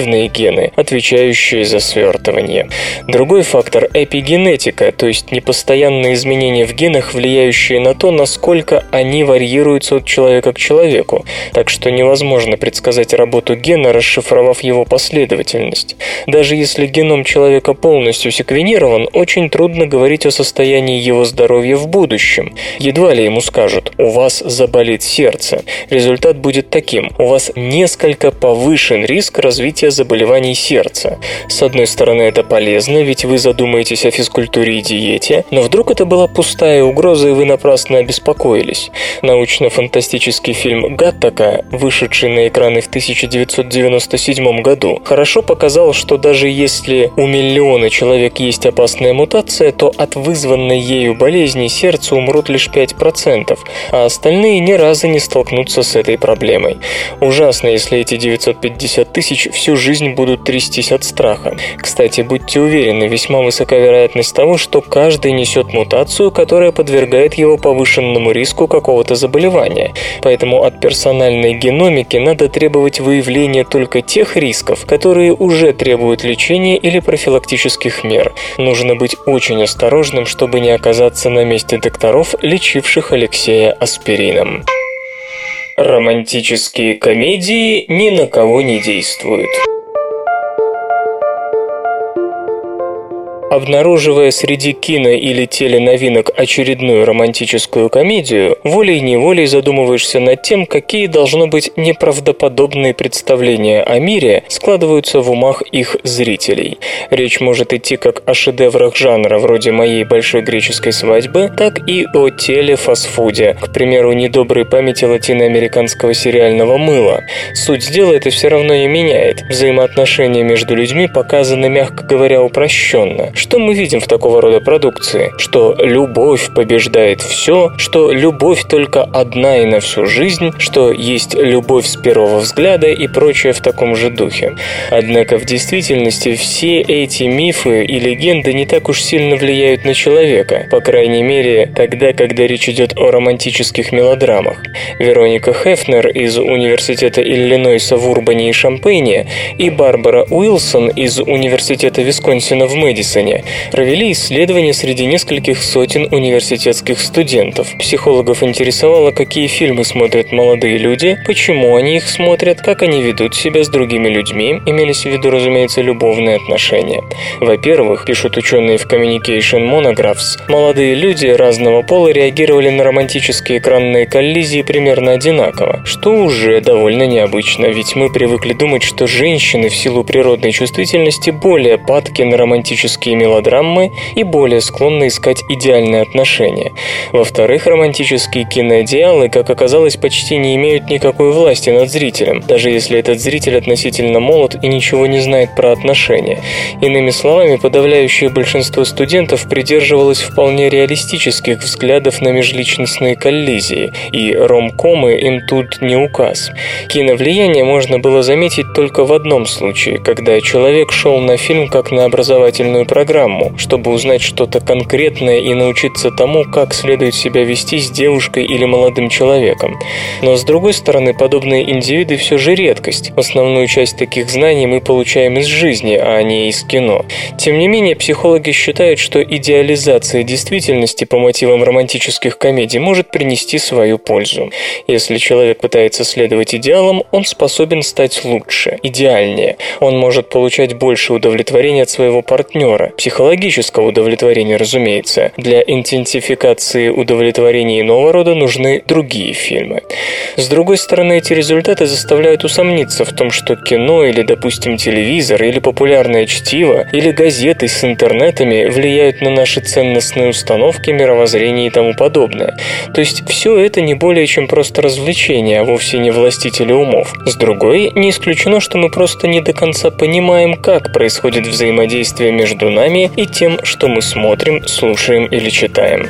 альтернативные гены, отвечающие за свертывание. Другой фактор – эпигенетика, то есть непостоянные изменения в генах, влияющие на то, насколько они варьируются от человека к человеку. Так что невозможно предсказать работу гена, расшифровав его последовательность. Даже если геном человека полностью секвенирован, очень трудно говорить о состоянии его здоровья в будущем. Едва ли ему скажут «у вас заболит сердце». Результат будет таким – у вас несколько повышен риск развития заболеваний сердца. С одной стороны, это полезно, ведь вы задумаетесь о физкультуре и диете, но вдруг это была пустая угроза, и вы напрасно обеспокоились. Научно-фантастический фильм «Гаттака», вышедший на экраны в 1997 году, хорошо показал, что даже если у миллиона человек есть опасная мутация, то от вызванной ею болезни сердца умрут лишь 5%, а остальные ни разу не столкнутся с этой проблемой. Ужасно, если эти 950 тысяч всю жизнь будут трястись от страха. Кстати, будьте уверены, весьма высока вероятность того, что каждый несет мутацию, которая подвергает его повышенному риску какого-то заболевания. Поэтому от персональной геномики надо требовать выявления только тех рисков, которые уже требуют лечения или профилактических мер. Нужно быть очень осторожным, чтобы не оказаться на месте докторов, лечивших Алексея аспирином. Романтические комедии ни на кого не действуют. Обнаруживая среди кино или теленовинок очередную романтическую комедию, волей-неволей задумываешься над тем, какие должно быть неправдоподобные представления о мире складываются в умах их зрителей. Речь может идти как о шедеврах жанра вроде «Моей большой греческой свадьбы», так и о телефастфуде, к примеру, недоброй памяти латиноамериканского сериального мыла. Суть дела это все равно не меняет. Взаимоотношения между людьми показаны, мягко говоря, упрощенно. Что мы видим в такого рода продукции? Что любовь побеждает все, что любовь только одна и на всю жизнь, что есть любовь с первого взгляда и прочее в таком же духе. Однако в действительности все эти мифы и легенды не так уж сильно влияют на человека, по крайней мере, тогда, когда речь идет о романтических мелодрамах. Вероника Хефнер из Университета Иллинойса в Урбане и Шампейне и Барбара Уилсон из Университета Висконсина в Мэдисоне исследования. Провели исследования среди нескольких сотен университетских студентов. Психологов интересовало, какие фильмы смотрят молодые люди, почему они их смотрят, как они ведут себя с другими людьми, имелись в виду, разумеется, любовные отношения. Во-первых, пишут ученые в Communication Monographs, молодые люди разного пола реагировали на романтические экранные коллизии примерно одинаково, что уже довольно необычно, ведь мы привыкли думать, что женщины в силу природной чувствительности более падки на романтические мелодрамы и более склонны искать идеальные отношения. Во-вторых, романтические киноидеалы, как оказалось, почти не имеют никакой власти над зрителем, даже если этот зритель относительно молод и ничего не знает про отношения. Иными словами, подавляющее большинство студентов придерживалось вполне реалистических взглядов на межличностные коллизии, и ромкомы им тут не указ. Киновлияние можно было заметить только в одном случае, когда человек шел на фильм как на образовательную программу, чтобы узнать что-то конкретное и научиться тому, как следует себя вести с девушкой или молодым человеком. Но с другой стороны, подобные индивиды все же редкость. Основную часть таких знаний мы получаем из жизни, а не из кино. Тем не менее, психологи считают, что идеализация действительности по мотивам романтических комедий может принести свою пользу. Если человек пытается следовать идеалам, он способен стать лучше, идеальнее. Он может получать больше удовлетворения от своего партнера, психологического удовлетворения, разумеется. Для интенсификации удовлетворения иного рода нужны другие фильмы. С другой стороны, эти результаты заставляют усомниться в том, что кино или, допустим, телевизор, или популярное чтиво, или газеты с интернетами влияют на наши ценностные установки, мировоззрение и тому подобное. То есть все это не более чем просто развлечение, а вовсе не властители умов. С другой, не исключено, что мы просто не до конца понимаем, как происходит взаимодействие между нами и тем, что мы смотрим, слушаем или читаем.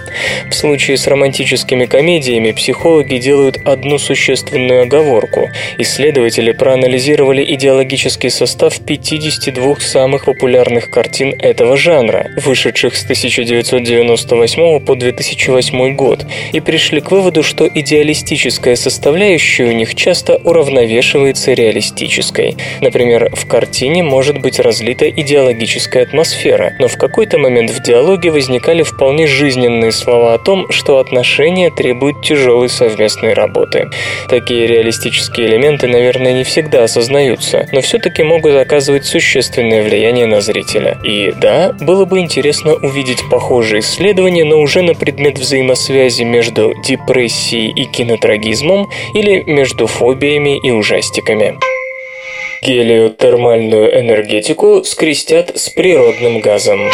В случае с романтическими комедиями психологи делают одну существенную оговорку. Исследователи проанализировали идеологический состав 52 самых популярных картин этого жанра, вышедших с 1998 по 2008 год, и пришли к выводу, что идеалистическая составляющая у них часто уравновешивается реалистической. Например, в картине может быть разлита идеологическая атмосфера, но в какой-то момент в диалоге возникали вполне жизненные слова о том, что отношения требуют тяжелой совместной работы. Такие реалистические элементы, наверное, не всегда осознаются, но все-таки могут оказывать существенное влияние на зрителя. И да, было бы интересно увидеть похожие исследования, но уже на предмет взаимосвязи между депрессией и кинотрагизмом или между фобиями и ужастиками. Гелиотермальную энергетику скрестят с природным газом.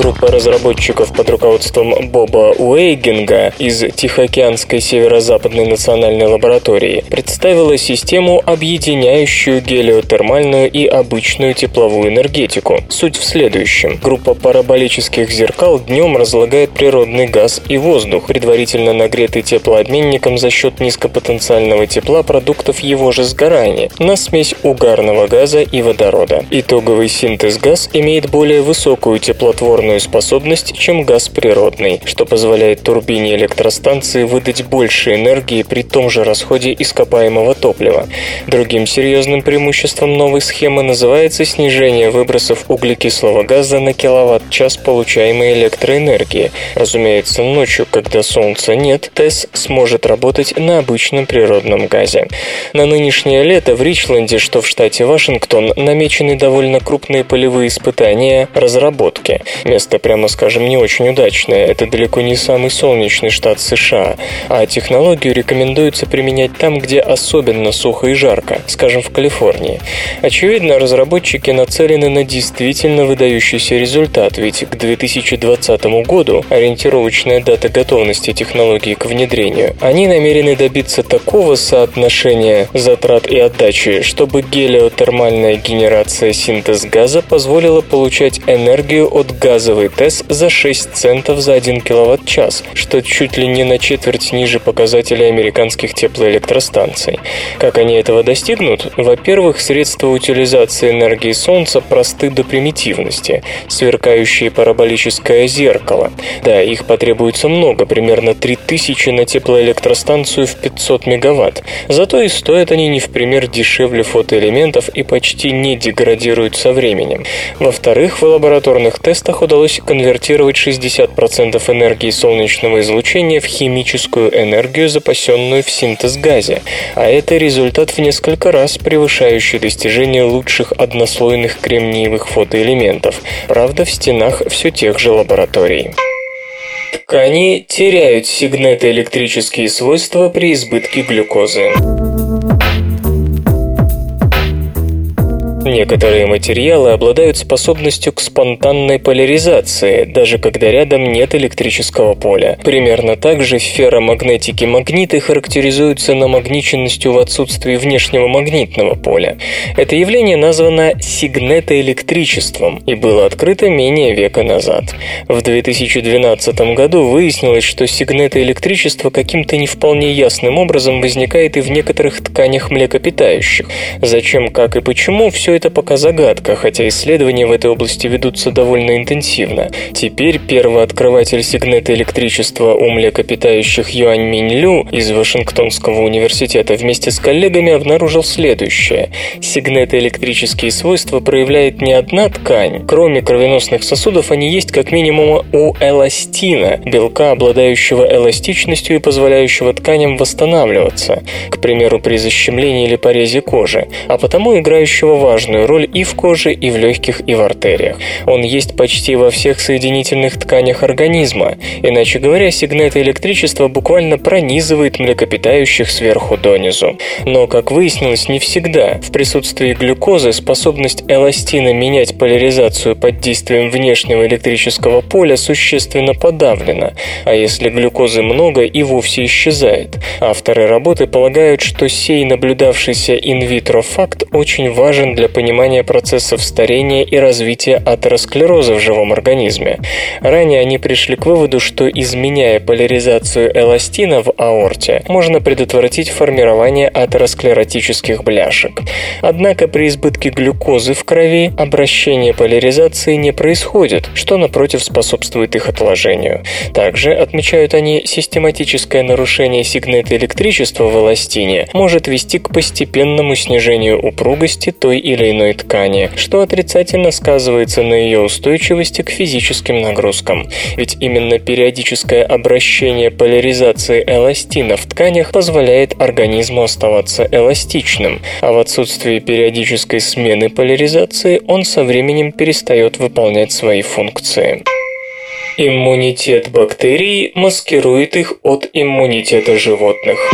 Группа разработчиков под руководством Боба Уэйгинга из Тихоокеанской северо-западной национальной лаборатории представила систему, объединяющую гелиотермальную и обычную тепловую энергетику. Суть в следующем. Группа параболических зеркал днем разлагает природный газ и воздух, предварительно нагретый теплообменником за счет низкопотенциального тепла продуктов его же сгорания, на смесь угарного газа и водорода. Итоговый синтез газ имеет более высокую теплотворную пропускную способность, чем газ природный, что позволяет турбине электростанции выдать больше энергии при том же расходе ископаемого топлива. Другим серьезным преимуществом новой схемы называется снижение выбросов углекислого газа на киловатт-час получаемой электроэнергии. Разумеется, ночью, когда солнца нет, ТЭС сможет работать на обычном природном газе. На нынешнее лето в Ричленде, что в штате Вашингтон, намечены довольно крупные полевые испытания разработки. Место, прямо скажем, не очень удачное. Это далеко не самый солнечный штат США. А технологию рекомендуется применять там, где особенно сухо и жарко, скажем, в Калифорнии. Очевидно, разработчики нацелены на действительно выдающийся результат, ведь к 2020 году ориентировочная дата готовности технологии к внедрению. Они намерены добиться такого соотношения затрат и отдачи, чтобы гелиотермальная генерация синтез газа позволила получать энергию от газа газовый ТЭС за 6 центов за 1 киловатт-час, что чуть ли не на четверть ниже показателей американских теплоэлектростанций. Как они этого достигнут? Во-первых, средства утилизации энергии Солнца просты до примитивности. Сверкающее параболическое зеркало. Да, их потребуется много, примерно 3000 на теплоэлектростанцию в 500 мегаватт. Зато и стоят они не в пример дешевле фотоэлементов и почти не деградируют со временем. Во-вторых, в лабораторных тестах удалось конвертировать 60% энергии солнечного излучения в химическую энергию, запасенную в синтез газе, а это результат в несколько раз превышающий достижения лучших однослойных кремниевых фотоэлементов, правда в стенах все тех же лабораторий. Ткани теряют сигнетоэлектрические свойства при избытке глюкозы. Некоторые материалы обладают способностью к спонтанной поляризации, даже когда рядом нет электрического поля. Примерно так же в ферромагнетике магниты характеризуются намагниченностью в отсутствии внешнего магнитного поля. Это явление названо сигнетоэлектричеством и было открыто менее века назад. В 2012 году выяснилось, что сигнетоэлектричество каким-то не вполне ясным образом возникает и в некоторых тканях млекопитающих. Зачем, как и почему, все это пока загадка, хотя исследования в этой области ведутся довольно интенсивно. Теперь первооткрыватель сигнетоэлектричества у млекопитающих Юань Минь Лю из Вашингтонского университета вместе с коллегами обнаружил следующее. Сигнетоэлектрические свойства проявляет не одна ткань. Кроме кровеносных сосудов, они есть как минимум у эластина, белка, обладающего эластичностью и позволяющего тканям восстанавливаться, к примеру, при защемлении или порезе кожи, а потому играющего важную роль и в коже, и в легких, и в артериях. Он есть почти во всех соединительных тканях организма. Иначе говоря, сигнетоэлектричество буквально пронизывает млекопитающих сверху донизу. Но, как выяснилось, не всегда. В присутствии глюкозы способность эластина менять поляризацию под действием внешнего электрического поля существенно подавлена, а если глюкозы много и вовсе исчезает. Авторы работы полагают, что сей наблюдавшийся инвитро факт очень важен для понимания процессов старения и развития атеросклероза в живом организме. Ранее они пришли к выводу, что изменяя поляризацию эластина в аорте, можно предотвратить формирование атеросклеротических бляшек. Однако при избытке глюкозы в крови обращение поляризации не происходит, что, напротив, способствует их отложению. Также, отмечают они, систематическое нарушение сигнета электричества в эластине может вести к постепенному снижению упругости той или иной ткани, что отрицательно сказывается на ее устойчивости к физическим нагрузкам. Ведь именно периодическое обращение поляризации эластина в тканях позволяет организму оставаться эластичным, а в отсутствии периодической смены поляризации он со временем перестает выполнять свои функции. Иммунитет бактерий маскирует их от иммунитета животных.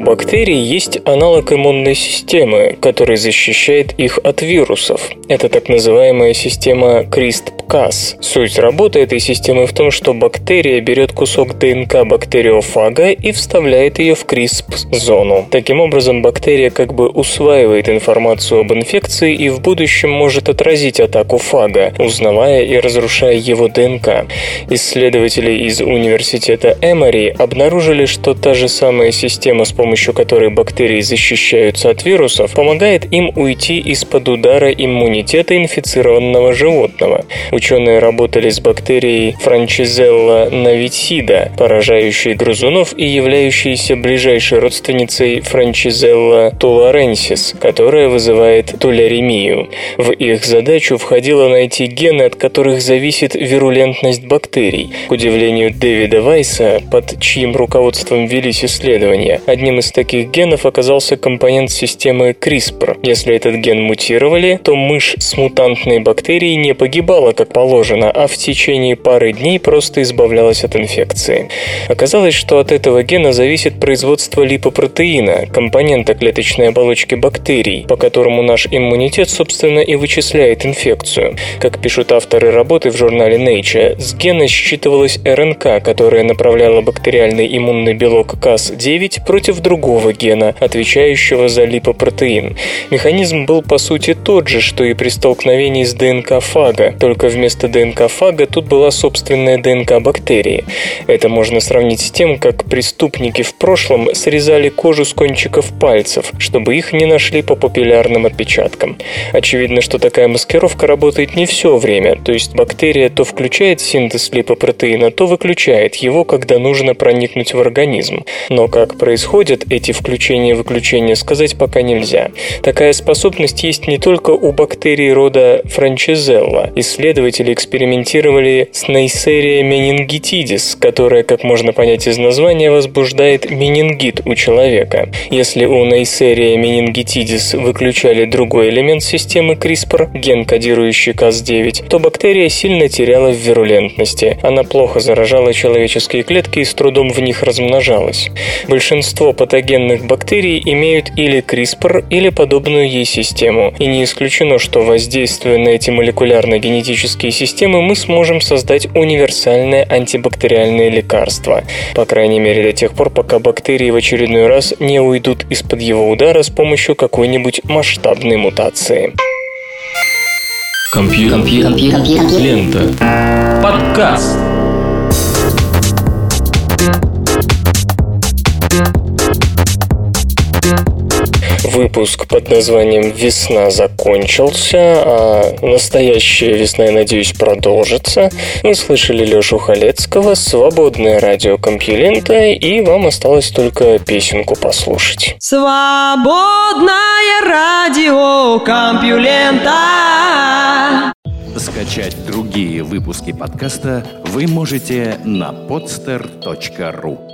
У бактерий есть аналог иммунной системы, который защищает их от вирусов. Это так называемая система CRISP-Cas. Суть работы этой системы в том, что бактерия берет кусок ДНК бактериофага и вставляет ее в CRISP-зону. Таким образом, бактерия как бы усваивает информацию об инфекции и в будущем может отразить атаку фага, узнавая и разрушая его ДНК. Исследователи из университета Эмори обнаружили, что та же самая система с помощью которой бактерии защищаются от вирусов, помогает им уйти из-под удара иммунитета инфицированного животного. Ученые работали с бактерией Франчизелла навитида, поражающей грызунов и являющейся ближайшей родственницей Франчизелла туларенсис, которая вызывает туляремию. В их задачу входило найти гены, от которых зависит вирулентность бактерий. К удивлению Дэвида Вайса, под чьим руководством велись исследования, одним Одним из таких генов оказался компонент системы CRISPR. Если этот ген мутировали, то мышь с мутантной бактерией не погибала как положено, а в течение пары дней просто избавлялась от инфекции. Оказалось, что от этого гена зависит производство липопротеина, компонента клеточной оболочки бактерий, по которому наш иммунитет, собственно, и вычисляет инфекцию. Как пишут авторы работы в журнале Nature, с гена считывалась РНК, которая направляла бактериальный иммунный белок Cas9 против другого гена, отвечающего за липопротеин. Механизм был по сути тот же, что и при столкновении с ДНК фага, только вместо ДНК фага тут была собственная ДНК бактерии. Это можно сравнить с тем, как преступники в прошлом срезали кожу с кончиков пальцев, чтобы их не нашли по папиллярным отпечаткам. Очевидно, что такая маскировка работает не все время, то есть бактерия то включает синтез липопротеина, то выключает его, когда нужно проникнуть в организм. Но как происходит происходят эти включения-выключения, сказать пока нельзя. Такая способность есть не только у бактерий рода Франчизелла. Исследователи экспериментировали с Neisseria meningitidis, которая, как можно понять из названия, возбуждает менингит у человека. Если у Neisseria meningitidis выключали другой элемент системы CRISPR, ген, кодирующий Cas9, то бактерия сильно теряла в вирулентности. Она плохо заражала человеческие клетки и с трудом в них размножалась. Большинство патогенных бактерий имеют или CRISPR, или подобную ей систему, и не исключено, что воздействуя на эти молекулярно-генетические системы, мы сможем создать универсальное антибактериальное лекарство. По крайней мере, до тех пор, пока бактерии в очередной раз не уйдут из-под его удара с помощью какой-нибудь масштабной мутации. Компьютер. Компьютер. Компьютер. Лента. Подкаст. Выпуск под названием «Весна» закончился, а настоящая весна, я надеюсь, продолжится. Вы слышали Лешу Халецкого, свободное радио Компьюлента, и вам осталось только песенку послушать. Свободное радио Компьюлента. Скачать другие выпуски подкаста вы можете на podster.ru